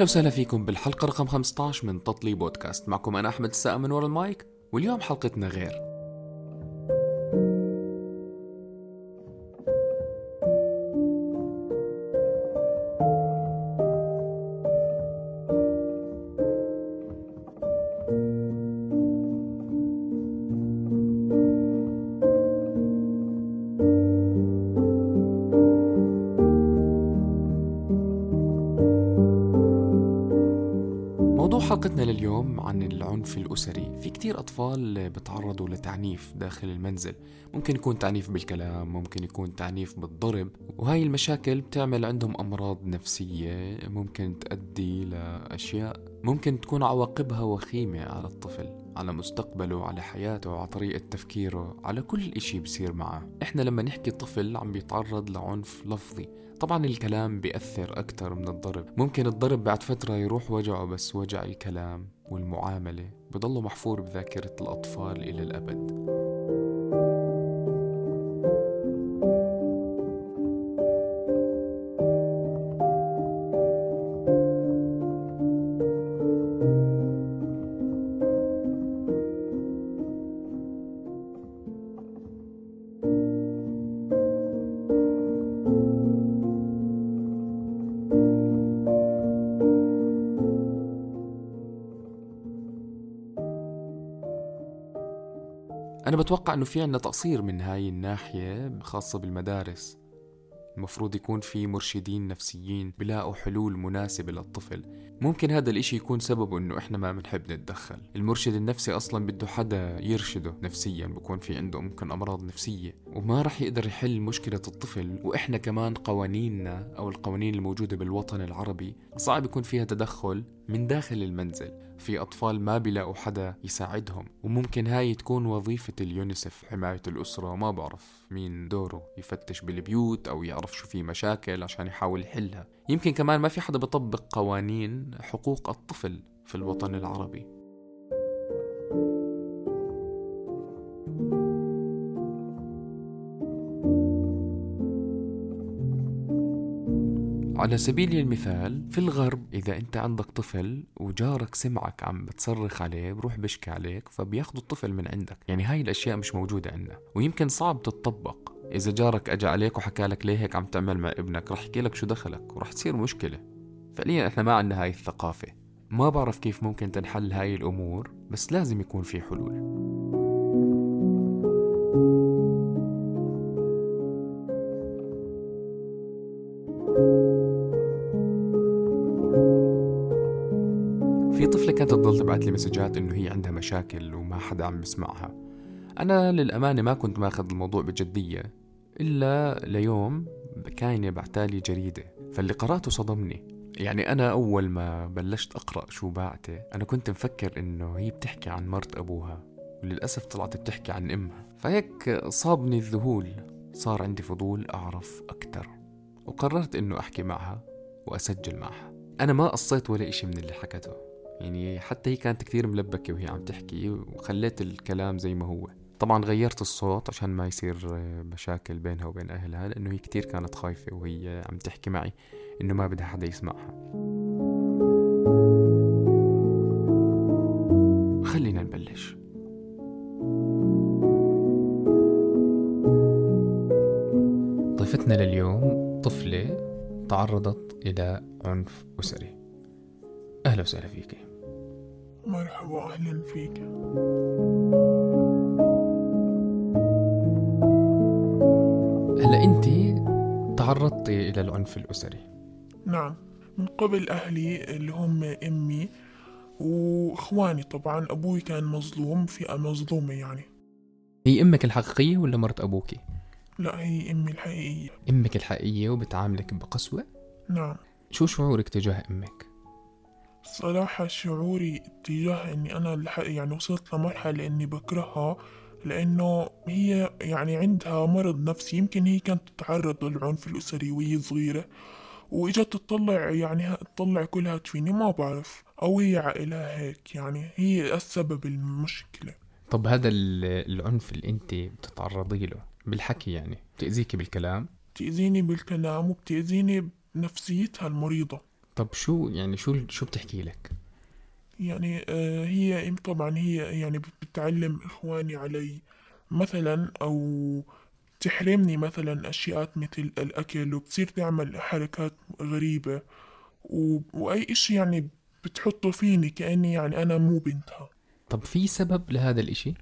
أهلا وسهلا فيكم بالحلقة رقم 15 من تطلي بودكاست. معكم أنا أحمد السقا من ورا المايك واليوم حلقتنا غير. حلقتنا لليوم عن العنف الأسري. في كتير أطفال بتعرضوا لتعنيف داخل المنزل. ممكن يكون تعنيف بالكلام ممكن يكون تعنيف بالضرب. وهاي المشاكل بتعمل عندهم أمراض نفسية ممكن تؤدي لأشياء ممكن تكون عواقبها وخيمة على الطفل. على مستقبله على حياته على طريقة تفكيره على كل إشي بصير معه. إحنا لما نحكي طفل عم بيتعرض لعنف لفظي. طبعا الكلام بيأثر أكتر من الضرب. ممكن الضرب بعد فترة يروح وجعه بس وجع الكلام والمعاملة بضله محفور بذاكرة الأطفال إلى الأبد. بتوقع إنه في عنا تقصير من هاي الناحية خاصة بالمدارس. المفروض يكون في مرشدين نفسيين بلاقوا حلول مناسبة للطفل. ممكن هذا الإشي يكون سببه إنه إحنا ما بنحب نتدخل. المرشد النفسي أصلا بده حدا يرشده نفسيا بكون في عنده ممكن أمراض نفسية. وما رح يقدر يحل مشكلة الطفل. وإحنا كمان قوانيننا أو القوانين الموجودة بالوطن العربي صعب يكون فيها تدخل من داخل المنزل. في أطفال ما بيلاقوا حدا يساعدهم. وممكن هاي تكون وظيفة اليونيسف حماية الأسرة. ما بعرف مين دوره يفتش بالبيوت أو يعرف شو في مشاكل عشان يحاول يحلها. يمكن كمان ما في حدا بيطبق قوانين حقوق الطفل في الوطن العربي. على سبيل المثال في الغرب إذا أنت عندك طفل وجارك سمعك عم بتصرخ عليه بروح بشكي عليك فبياخدوا الطفل من عندك. يعني هاي الأشياء مش موجودة عندنا. ويمكن صعب تتطبق. إذا جارك أجا عليك وحكى لك ليه هيك عم تعمل مع ابنك رح يحكي لك شو دخلك ورح تصير مشكلة. فعليا إحنا ما عندنا هاي الثقافة. ما بعرف كيف ممكن تنحل هاي الأمور بس لازم يكون في حلول. في طفلة كانت تضل تبعت لي مسجات إنه هي عندها مشاكل وما حدا عم يسمعها. أنا للأمانة ما كنت ماخذ الموضوع بجدية. إلا ليوم كاينة بعتالي جريدة فاللي قرأته صدمني. يعني أنا أول ما بلشت أقرأ شو بعته أنا كنت مفكر إنه هي بتحكي عن مرت أبوها وللأسف طلعت بتحكي عن إمها. فهيك صابني الذهول صار عندي فضول أعرف أكتر. وقررت إنه أحكي معها وأسجل معها. أنا ما قصيت ولا إشي من اللي حكته. يعني حتى هي كانت كثير ملبكة وهي عم تحكي وخليت الكلام زي ما هو. طبعا غيرت الصوت عشان ما يصير مشاكل بينها وبين أهلها لأنه هي كتير كانت خايفة وهي عم تحكي معي إنه ما بدها حدا يسمعها. خلينا نبلش. ضيفتنا لليوم طفلة تعرضت إلى عنف أسري. أهلا وسهلا فيكي مرحبا أهلا فيك. تعرضتي إلى العنف الأسري. نعم. من قبل أهلي اللي هم أمي وإخواني طبعا أبوي كان مظلوم فئة مظلومة يعني. هي أمك الحقيقية ولا مرت أبوكي؟ لا هي أمي الحقيقية. أمك الحقيقية وبتعاملك بقسوة؟ نعم. شو شعورك تجاه أمك؟ صراحة شعوري تجاه إني أنا يعني وصلت لمرحلة إني بكرهها لأنه هي يعني عندها مرض نفسي يمكن هي كانت تتعرض للعنف الأسري وهي صغيرة وإجت تطلع يعني تطلع كلها فيني ما بعرف. أو هي عائلها هيك يعني هي السبب المشكلة. طب هذا ال- العنف اللي أنت بتتعرضي له بالحكي يعني بتأذيكي بالكلام؟ بتأذيني بالكلام وبتأذيني بنفسيتها المريضة. طب شو يعني شو شو بتحكي لك؟ يعني آه، هي طبعا هي يعني بتعلم إخواني علي مثلا أو تحرمني مثلا أشياء مثل الأكل وبتصير تعمل حركات غريبة و... وأي إشي يعني بتحطه فيني كأني يعني أنا مو بنتها. طب في سبب لهذا الإشي؟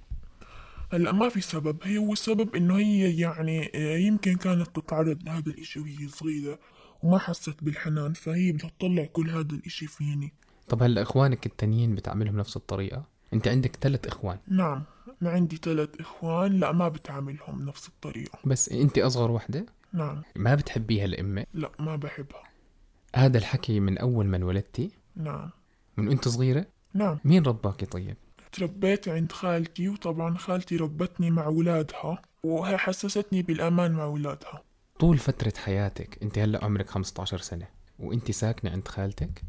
هلأ ما في سبب. هي هو السبب إنه هي يعني آه، يمكن كانت تتعرض لهذا الإشي وهي صغيرة وما حست بالحنان فهي بدها تطلع كل هذا الإشي فيني. طب هلا إخوانك التانيين بتعاملهم نفس الطريقة؟ أنت عندك ثلاث إخوان نعم أنا عندي ثلاث إخوان لا ما بتعاملهم نفس الطريقة بس أنت أصغر وحدة؟ نعم ما بتحبيها الأمة؟ لا ما بحبها هذا الحكي من أول ما انولدتي؟ نعم من وأنت صغيرة؟ نعم مين رباكي طيب؟ تربيت عند خالتي وطبعا خالتي ربتني مع ولادها وهي حسستني بالأمان مع ولادها طول فترة حياتك أنت هلأ عمرك 15 سنة وأنت ساكنة عند خالتك؟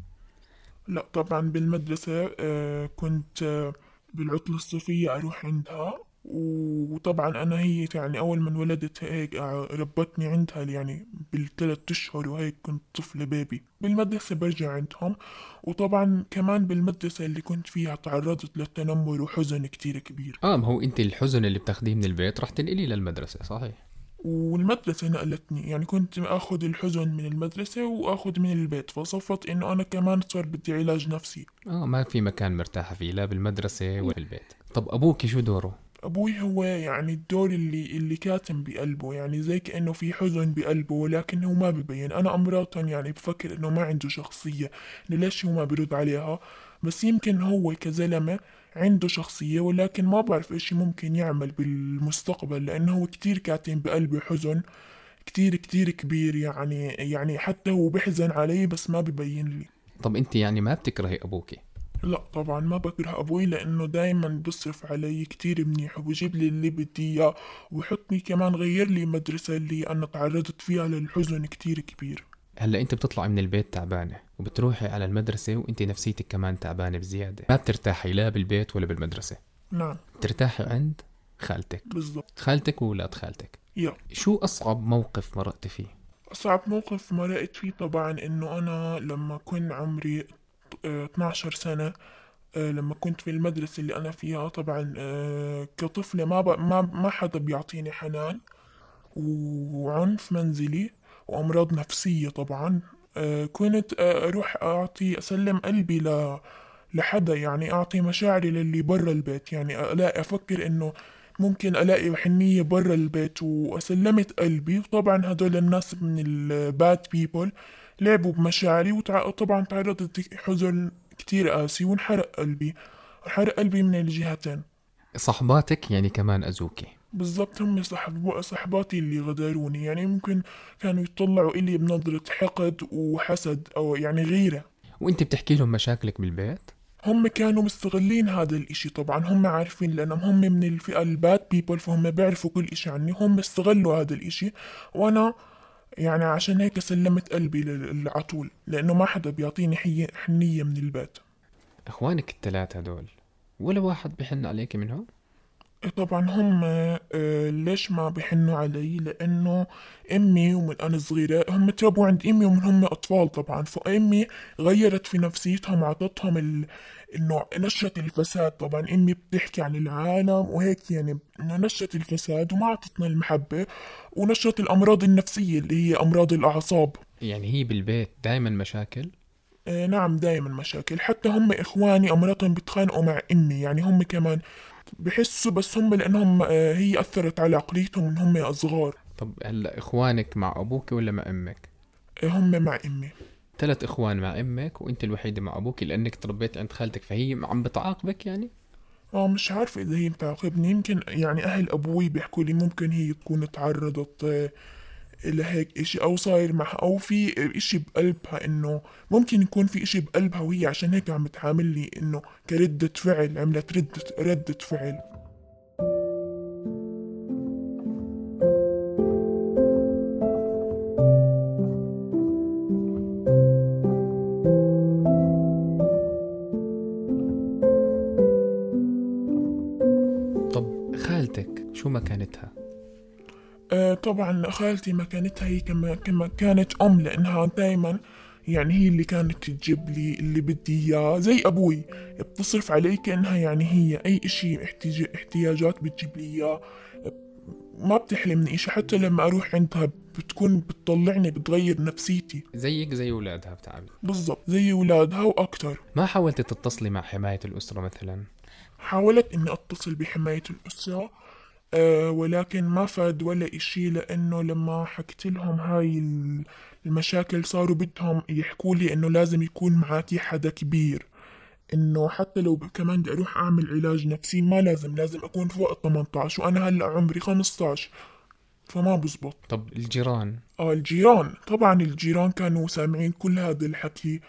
لا طبعا بالمدرسة آه، كنت آه، بالعطلة الصيفية أروح عندها. وطبعا أنا هي يعني أول ما انولدت هيك آه، ربتني عندها يعني بالثلاث أشهر وهيك كنت طفلة بيبي. بالمدرسة برجع عندهم. وطبعا كمان بالمدرسة اللي كنت فيها تعرضت للتنمر وحزن كتير كبير. آه ما هو أنت الحزن اللي بتاخديه من البيت رح تنقليه للمدرسة صحيح. والمدرسة نقلتني. يعني كنت أخذ الحزن من المدرسة وأخذ من البيت فصفت إنه أنا كمان صار بدي علاج نفسي. آه ما في مكان مرتاحة فيه لا بالمدرسة ولا بالبيت طب أبوك شو دوره؟ أبوي هو يعني الدور اللي اللي كاتم بقلبه يعني زي كأنه في حزن بقلبه ولكن هو ما ببين. أنا أمراتا يعني بفكر إنه ما عنده شخصية ليش هو ما برد عليها؟ بس يمكن هو كزلمة عنده شخصية ولكن ما بعرف إيش ممكن يعمل بالمستقبل لأنه هو كتير كاتم بقلبه حزن كتير كتير كبير يعني يعني حتى هو بحزن علي بس ما ببين لي. طب أنت يعني ما بتكرهي أبوكي؟ لا طبعا ما بكره أبوي لأنه دايما بصرف علي كتير منيح وبجيب لي اللي بدي إياه ويحطني كمان غير لي مدرسة اللي أنا تعرضت فيها للحزن كتير كبير. هلأ أنت بتطلعي من البيت تعبانة وبتروحي على المدرسة وأنت نفسيتك كمان تعبانة بزيادة. ما بترتاحي لا بالبيت ولا بالمدرسة. نعم. بترتاحي عند خالتك. بالضبط. خالتك وولاد خالتك؟ يا. شو أصعب موقف مرقت فيه؟ أصعب موقف مرقت فيه طبعا إنه أنا لما كنت عمري 12 سنة آه لما كنت في المدرسة اللي أنا فيها. طبعا آه كطفلة ما. ما ما حدا بيعطيني حنان وعنف منزلي وأمراض نفسية طبعا. آه، كنت آه، أروح أعطي أسلم قلبي ل لحدا يعني أعطي مشاعري للي برا البيت. يعني ألاقي أفكر إنه ممكن ألاقي حنية برا البيت وأسلمت قلبي. وطبعا هدول الناس من الباد بيبل لعبوا بمشاعري وطبعا تعرضت حزن كتير قاسي وانحرق قلبي. انحرق قلبي من الجهتين. صحباتك يعني كمان أذوكي بالضبط هم صحب صحباتي اللي غدروني. يعني ممكن كانوا يطلعوا إلي بنظرة حقد وحسد أو يعني غيرة. وإنت بتحكي لهم مشاكلك بالبيت؟ هم كانوا مستغلين هذا الإشي طبعا. هم عارفين لأنهم هم من الفئة الباد بيبل فهم بيعرفوا كل إشي عني. هم استغلوا هذا الإشي. وأنا يعني عشان هيك سلمت قلبي للعطول لأنه ما حدا بيعطيني حنية من البيت إخوانك الثلاثة هدول ولا واحد بحن عليك منهم؟ طبعا هم آه، ليش ما بحنوا علي لأنه أمي ومن أنا صغيرة هم تربوا عند أمي ومن هم أطفال طبعا فأمي غيرت في نفسيتهم اعطتهم ال... إنه نشرت الفساد طبعا أمي بتحكي عن العالم وهيك يعني انه نشرت الفساد وما اعطتنا المحبة ونشرت الأمراض النفسية اللي هي أمراض الأعصاب. يعني هي بالبيت دائما مشاكل؟ آه نعم دائما مشاكل. حتى هم إخواني أمراتهم بيتخانقوا مع أمي يعني هم كمان بحسوا بس هم لأنهم آه، هي أثرت على عقليتهم من هم صغار طب هلأ إخوانك مع أبوك ولا مع أمك؟ آه، هم مع أمي. ثلاث إخوان مع أمك وأنت الوحيدة مع أبوك لأنك تربيت عند خالتك فهي عم بتعاقبك يعني؟ آه مش عارفة إذا هي بتعاقبني يمكن يعني أهل أبوي بيحكوا لي ممكن هي تكون تعرضت آه، لهيك إشي أو صاير معها أو في إشي بقلبها إنه ممكن يكون في إشي بقلبها وهي عشان هيك عم تعاملني إنه كردة فعل عملت ردة ردة فعل شو مكانتها؟ آه طبعا خالتي مكانتها هي كما, كما كانت أم لأنها دايما يعني هي اللي كانت تجيب لي اللي بدي إياه زي أبوي. بتصرف علي كأنها يعني هي أي إشي احتياج- احتياجات بتجيب لي إياه. ما بتحلمني إشي حتى لما أروح عندها بتكون بتطلعني بتغير نفسيتي. زيك زي أولادها بتعبي بالضبط زي ولادها وأكتر. ما حاولتي تتصلي مع حماية الأسرة مثلا؟ حاولت إني أتصل بحماية الأسرة أه ولكن ما فاد ولا إشي لأنه لما حكيت لهم هاي ال- المشاكل صاروا بدهم يحكوا لي إنه لازم يكون معاكي حدا كبير. إنه حتى لو كمان بدي أروح أعمل علاج نفسي ما لازم لازم أكون فوق 18 وأنا هلأ عمري 15 فما بزبط. طب الجيران؟ آه الجيران. طبعا الجيران كانوا سامعين كل هذا الحكي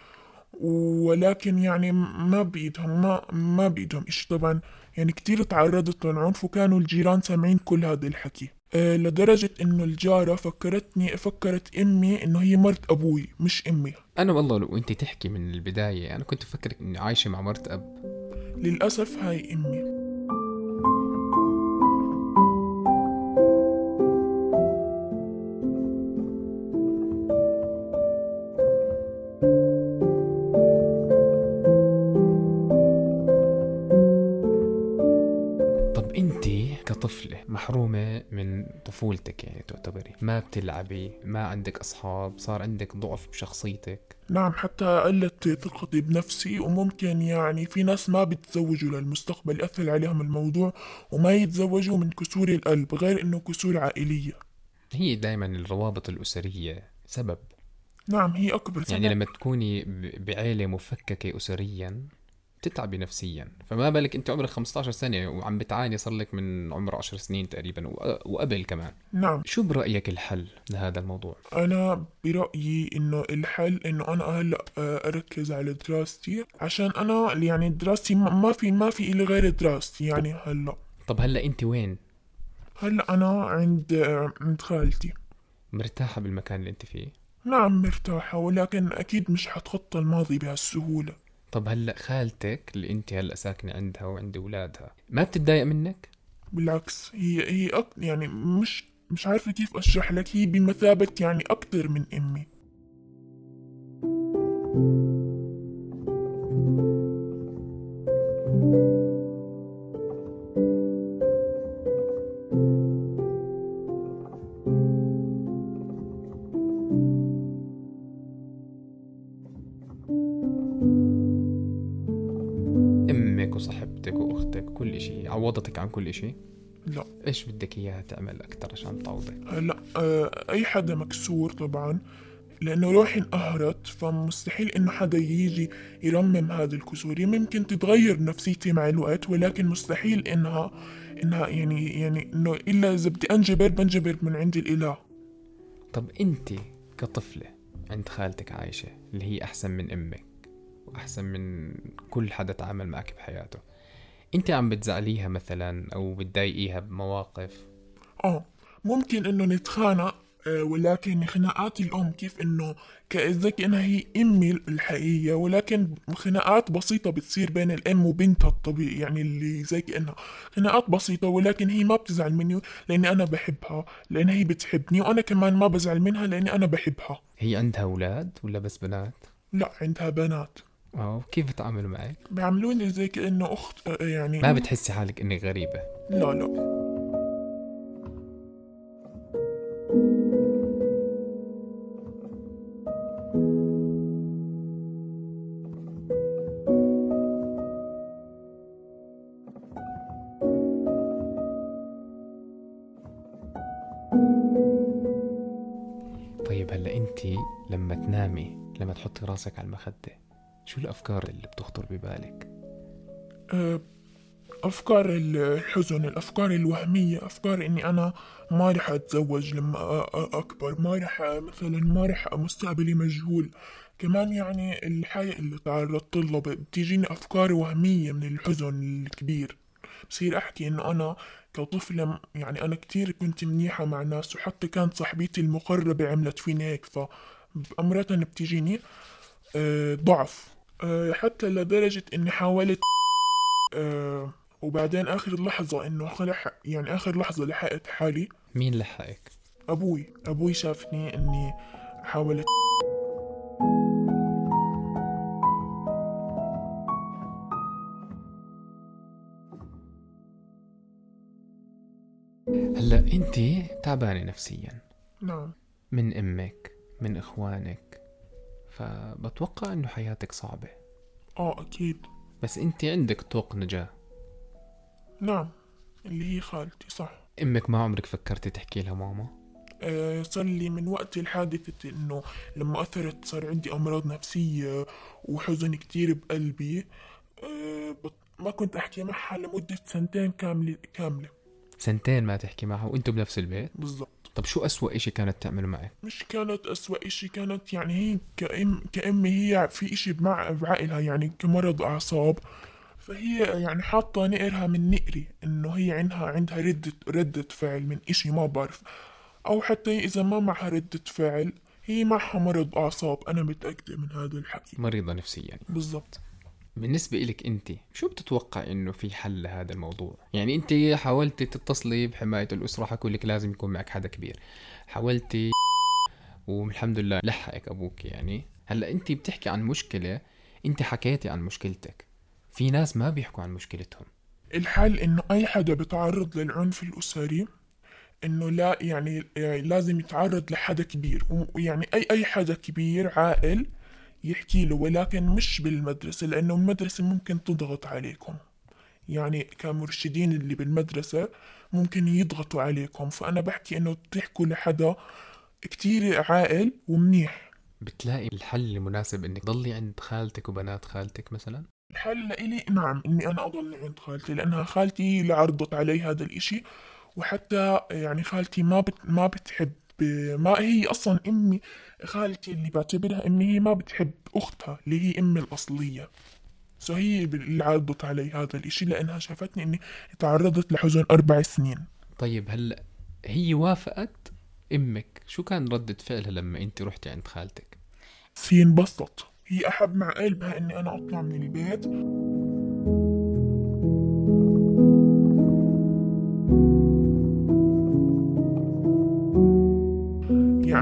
ولكن يعني ما بإيدهم ما ما بإيدهم إيش طبعا يعني كتير تعرضت للعنف وكانوا الجيران سامعين كل هذا الحكي. أه لدرجة إنه الجارة فكرتني فكرت أمي إنه هي مرت أبوي مش أمي. أنا والله لو أنت تحكي من البداية أنا كنت أفكرك إني عايشة مع مرت أب. للأسف هاي أمي. كطفله محرومة من طفولتك يعني تعتبري؟ ما بتلعبي؟ ما عندك أصحاب؟ صار عندك ضعف بشخصيتك؟ نعم حتى قلت ثقتي بنفسي وممكن يعني في ناس ما بيتزوجوا للمستقبل يأثر عليهم الموضوع وما يتزوجوا من كسور القلب غير إنه كسور عائلية. هي دائما الروابط الأسرية سبب. نعم هي أكبر يعني سبب. لما تكوني ب- بعيلة مفككة اسريا بتتعبي نفسيا. فما بالك أنت عمرك 15 سنة وعم بتعاني صار لك من عمر 10 سنين تقريبا وق- وقبل كمان. نعم. شو برأيك الحل لهذا الموضوع؟ أنا برأيي إنه الحل إنه أنا هلأ آه، أركز على دراستي عشان أنا يعني دراستي ما في ما في إلي غير دراستي يعني هلأ. طب هلأ أنت وين؟ هلأ أنا عند آه، عند خالتي. مرتاحة بالمكان اللي أنت فيه؟ نعم مرتاحة ولكن أكيد مش حتخطى الماضي بهالسهولة. طب هلا خالتك اللي انت هلا ساكنة عندها وعند اولادها ما بتتضايق منك؟ بالعكس هي هي أك يعني مش مش عارفة كيف أشرح لك هي بمثابة يعني أكتر من أمي. أمك وصاحبتك وأختك كل اشي عوضتك عن كل اشي لا. إيش بدك إياها تعمل أكثر عشان تعوضك هلا آه، أي حدا مكسور طبعا لأنه روحي انقهرت فمستحيل إنه حدا يجي يرمم هذا الكسور. ممكن تتغير نفسيتي مع الوقت ولكن مستحيل إنها إنها يعني يعني إنه إلا إذا بدي أنجبر بنجبر من عند الإله. طب أنت كطفلة عند خالتك عايشة اللي هي أحسن من أمك واحسن من كل حدا تعامل معك بحياته. أنت عم بتزعليها مثلا أو بتضايقيها بمواقف؟ آه ممكن إنه نتخانق آه، ولكن خناقات الأم كيف إنه كأذا كأنها هي أمي الحقيقية ولكن خناقات بسيطة بتصير بين الأم وبنتها الطبيعي يعني اللي زي كأنها خناقات بسيطة ولكن هي ما بتزعل مني لأني أنا بحبها لأن هي بتحبني وأنا كمان ما بزعل منها لأني أنا بحبها. هي عندها أولاد ولا بس بنات؟ لا عندها بنات. آه كيف بتعاملوا معك بيعملوني زي كأنه أخت آه، يعني ما بتحسي حالك انك غريبة؟ لا لا. طيب هلأ انت لما تنامي لما تحطي راسك على المخدة شو الأفكار اللي بتخطر ببالك؟ آه، أفكار الحزن الأفكار الوهمية أفكار إني أنا ما رح أتزوج لما أكبر ما رح مثلا ما رح مستقبلي مجهول. كمان يعني الحياة اللي تعرضت لها بتيجيني أفكار وهمية من الحزن الكبير. بصير أحكي إنه أنا كطفلة يعني أنا كتير كنت منيحة مع ناس وحتى كانت صاحبتي المقربة عملت فيني هيك فأمرة بتيجيني آه، ضعف. آه، حتى لدرجة إني حاولت آه، وبعدين آخر لحظة إنه خلح يعني آخر لحظة لحقت حالي. مين لحقك؟ أبوي. أبوي شافني إني حاولت. هلا انت تعبانة نفسيا. نعم. من أمك من إخوانك؟ فبتوقع إنه حياتك صعبة. آه أكيد. بس أنت عندك طوق نجاة. نعم اللي هي خالتي صح. أمك ما عمرك فكرتي تحكي لها ماما؟ آه، صار لي من وقت الحادثة إنه لما أثرت صار عندي أمراض نفسية وحزن كتير بقلبي. آه، ما كنت أحكي معها لمدة سنتين كاملة كاملة. سنتين ما تحكي معها وأنتوا بنفس البيت؟ بالضبط. طب شو أسوأ إشي كانت تعمله معك مش كانت أسوأ إشي كانت يعني هي كأم كأمي هي في إشي مع بعقلها يعني كمرض أعصاب. فهي يعني حاطة نقرها من نقري إنه هي عندها عندها ردة ردة فعل من إشي ما بعرف. أو حتى إذا ما معها ردة فعل هي معها مرض أعصاب. أنا متأكدة من هذا الحكي. مريضة نفسيا. يعني. بالضبط. بالنسبة إلك أنت شو بتتوقع إنه في حل لهذا الموضوع؟ يعني أنت حاولتي تتصلي بحماية الأسرة حكوا لك لازم يكون معك حدا كبير. حاولتي والحمد لله لحقك أبوك يعني. هلأ أنت بتحكي عن مشكلة أنت حكيتي عن مشكلتك. في ناس ما بيحكوا عن مشكلتهم. الحل إنه أي حدا بيتعرض للعنف الأسري إنه لا يعني يعني لازم يتعرض لحدا كبير. ويعني أي أي حدا كبير عاقل يحكي له ولكن مش بالمدرسة لأنه المدرسة ممكن تضغط عليكم. يعني كمرشدين اللي بالمدرسة ممكن يضغطوا عليكم. فأنا بحكي إنه تحكوا لحدا كتير عاقل ومنيح. بتلاقي الحل المناسب إنك تضلي عند خالتك وبنات خالتك مثلا؟ الحل لإلي نعم إني أنا أضل عند خالتي لأنها خالتي اللي عرضت علي هذا الإشي وحتى يعني خالتي ما بت ما بتحب ما هي أصلا أمي خالتي اللي بعتبرها أمي هي ما بتحب أختها اللي هي أمي الأصلية. سو هي اللي عرضت علي هذا الإشي لأنها شافتني إني تعرضت لحزن أربع سنين. طيب هلا هي وافقت أمك؟ شو كان ردة فعلها لما أنت رحتي عند خالتك؟ هي انبسطت. هي أحب مع قلبها إني أنا أطلع من البيت.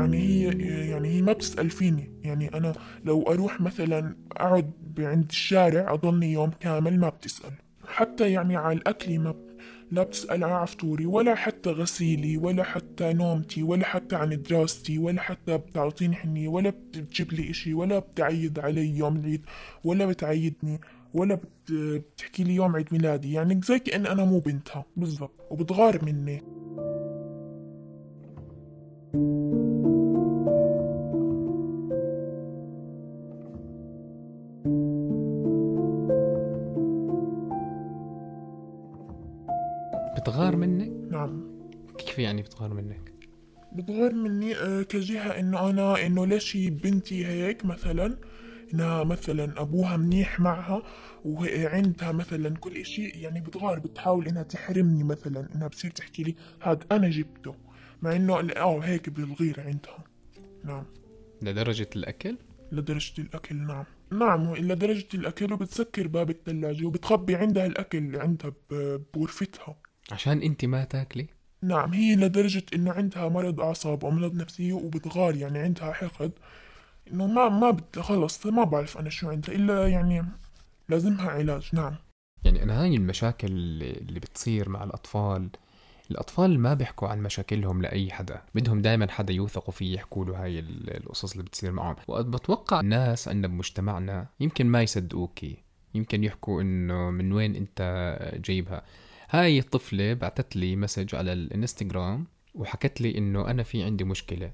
يعني هي يعني هي ما بتسأل فيني يعني أنا لو أروح مثلا أقعد عند الشارع أضلني يوم كامل ما بتسأل. حتى يعني على الأكل ما لا بتسأل عن فطوري ولا حتى غسيلي ولا حتى نومتي ولا حتى عن دراستي ولا حتى بتعطيني حنية ولا بتجيب لي إشي ولا بتعيد علي يوم العيد ولا بتعيدني ولا بت... بتحكي لي يوم عيد ميلادي. يعني زي كأن أنا مو بنتها. بالضبط. وبتغار مني. بتغار منك؟ بتغير مني آه، كجهة إنه أنا إنه ليش هي بنتي هيك مثلا؟ إنها مثلا أبوها منيح معها وعندها مثلا كل إشي يعني بتغار بتحاول إنها تحرمني مثلا إنها بتصير تحكي لي هاد أنا جبته مع إنه آه هيك بالغير عندها. نعم. لدرجة الأكل؟ لدرجة الأكل نعم. نعم لدرجة الأكل وبتسكر باب الثلاجة وبتخبي عندها الأكل عندها بغرفتها. عشان انت ما تاكلي؟ نعم هي لدرجة إنه عندها مرض أعصاب وأمراض نفسية وبتغار يعني عندها حقد. إنه ما ما بد خلص ما بعرف أنا شو عندها إلا يعني لازمها علاج. نعم. يعني أنا هاي المشاكل اللي بتصير مع الأطفال الأطفال ما بيحكوا عن مشاكلهم لأي حدا. بدهم دايما حدا يوثقوا فيه يحكوا له هاي ال- القصص اللي بتصير معهم. وبتوقع الناس عندنا بمجتمعنا يمكن ما يصدقوكي. يمكن يحكوا إنه من وين أنت جايبها. هاي الطفلة بعتت لي message على الانستغرام وحكت لي إنه أنا في عندي مشكلة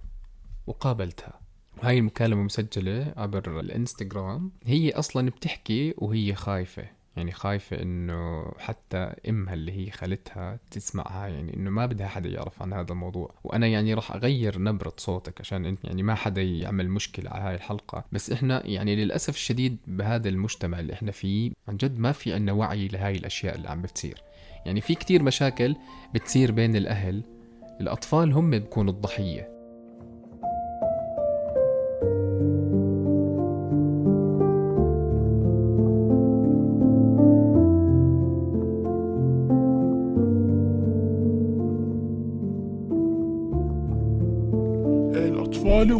وقابلتها. وهاي المكالمة مسجلة عبر الانستغرام. هي أصلا بتحكي وهي خايفة يعني خايفة إنه حتى أمها اللي هي خالتها تسمعها يعني إنه ما بدها حدا يعرف عن هذا الموضوع. وأنا يعني راح أغير نبرة صوتك عشان انت يعني ما حدا يعمل مشكلة على هاي الحلقة. بس إحنا يعني للأسف الشديد بهذا المجتمع اللي إحنا فيه عن جد ما في عنا وعي لهاي الأشياء اللي عم بتصير. يعني في كتير مشاكل بتصير بين الأهل. الأطفال هم بيكونوا الضحية.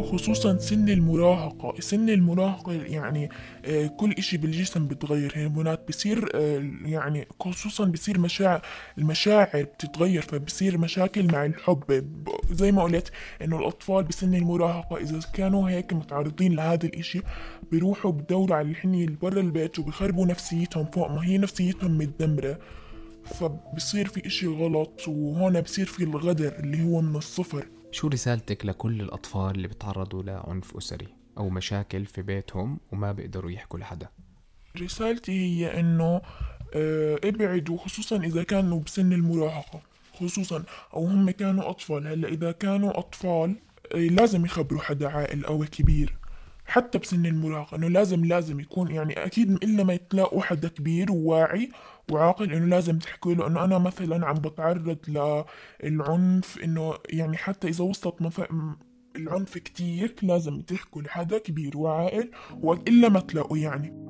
وخصوصا سن المراهقة. سن المراهقة يعني آه، كل إشي بالجسم بتغير. هرمونات بصير آه، يعني خصوصا بصير مشاعر المشاعر بتتغير فبصير مشاكل مع الحب. زي ما قلت إنه الأطفال بسن المراهقة إذا كانوا هيك متعرضين لهذا الإشي بيروحوا بدوروا على الحنية برا البيت وبيخربوا نفسيتهم فوق ما هي نفسيتهم متدمرة. فبصير في إشي غلط وهون بصير في الغدر اللي هو من الصفر. شو رسالتك لكل الأطفال اللي بتعرضوا لعنف أسري أو مشاكل في بيتهم وما بيقدروا يحكوا لحدا؟ رسالتي هي إنه آه، ابعدوا خصوصا إذا كانوا بسن المراهقة خصوصا أو هم كانوا أطفال. هلأ إذا كانوا أطفال آه، لازم يخبروا حدا عاقل أو كبير حتى بسن المراهقة. إنه لازم لازم يكون يعني أكيد إلا ما تلاقوا حدا كبير وواعي وعاقل إنه لازم تحكوا له إنه أنا مثلا عم بتعرض للعنف إنه يعني حتى إذا وصلت مثلا العنف كتير لازم تحكوا لحدا كبير وعاقل وإلا ما تلاقوا يعني.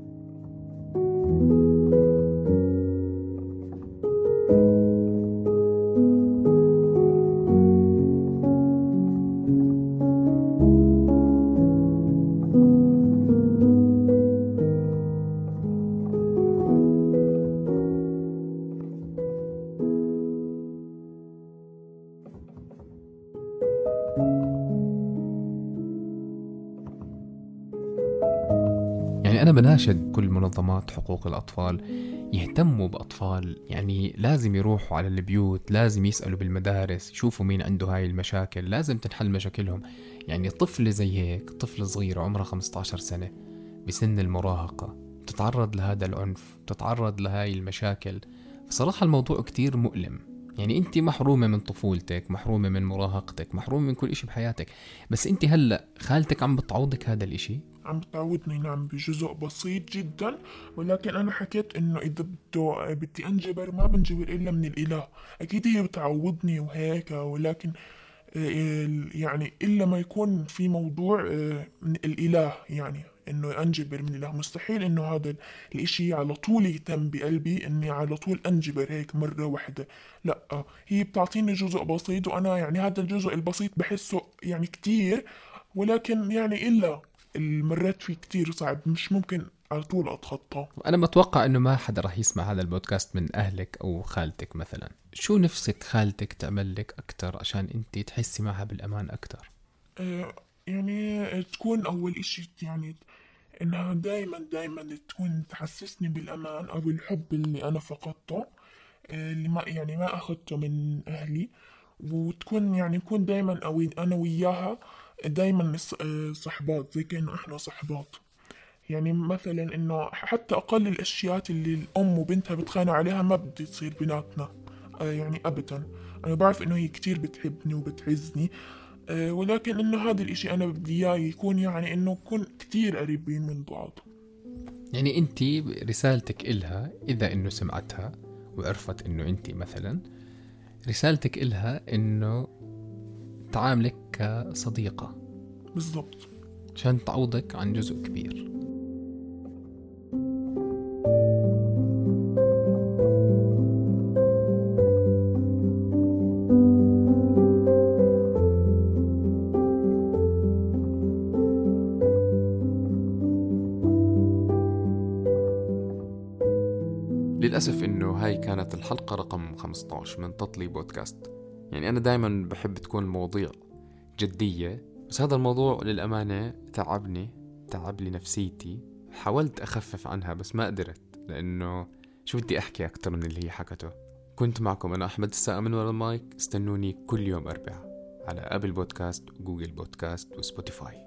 بناشد كل منظمات حقوق الأطفال يهتموا بأطفال. يعني لازم يروحوا على البيوت لازم يسألوا بالمدارس يشوفوا مين عنده هاي المشاكل. لازم تنحل مشاكلهم. يعني طفلة زي هيك طفلة صغيرة عمرها 15 سنة بسن المراهقة تتعرض لهذا العنف تتعرض لهاي المشاكل. صراحة الموضوع كتير مؤلم. يعني أنت محرومة من طفولتك محرومة من مراهقتك محرومة من كل إشي بحياتك. بس أنت هلأ خالتك عم بتعوضك هذا الإشي؟ عم بتعودني نعم بجزء بسيط جدا ولكن أنا حكيت إنه إذا بده بدي أنجبر ما بنجبر إلا من الإله. أكيد هي بتعوضني وهيك ولكن آه، يعني إلا ما يكون في موضوع آه، الإله يعني إنه أنجبر من الإله. مستحيل إنه هذا الإشي على طول يتم بقلبي إني على طول أنجبر هيك مرة واحدة لا هي بتعطيني جزء بسيط وأنا يعني هذا الجزء البسيط بحسه يعني كتير ولكن يعني إلا. المرات فيه كتير صعب مش ممكن على طول اتخطاه أنا متوقع إنه ما حدا راح يسمع هذا البودكاست من أهلك أو خالتك مثلا. شو نفسك خالتك تعمل لك أكثر عشان أنت تحسي معها بالأمان أكثر آه يعني تكون أول إشي يعني إنها دايما دايما تكون تحسسني بالأمان أو الحب اللي أنا فقدته آه اللي ما يعني ما أخذته من أهلي. وتكون يعني نكون دايما أو أنا وياها دايما آه، صحبات زي كأنه إحنا صحبات. يعني مثلا إنه حتى أقل الاشياء اللي الأم وبنتها بتخانق عليها ما بدي تصير بيناتنا آه يعني ابدا. أنا بعرف إنه هي كتير بتحبني وبتعزني آه ولكن إنه هذا الإشي أنا بدي إياه يكون يعني إنه نكون كتير قريبين من بعض. يعني أنت رسالتك إلها إذا إنه سمعتها وعرفت إنه أنت مثلا رسالتك إلها إنه تعاملك كصديقة. بالضبط. عشان تعوضك عن جزء كبير. للأسف إنه هاي كانت الحلقة رقم 15 من تطلي بودكاست. يعني أنا دايما بحب تكون المواضيع جدية بس هذا الموضوع للأمانة تعبني تعب لي نفسيتي. حاولت أخفف عنها بس ما قدرت لأنه شو بدي أحكي أكتر من اللي هي حكته؟ كنت معكم أنا أحمد الساقة من ورا المايك استنوني كل يوم أربعاء على أبل بودكاست وجوجل بودكاست وسبوتيفاي.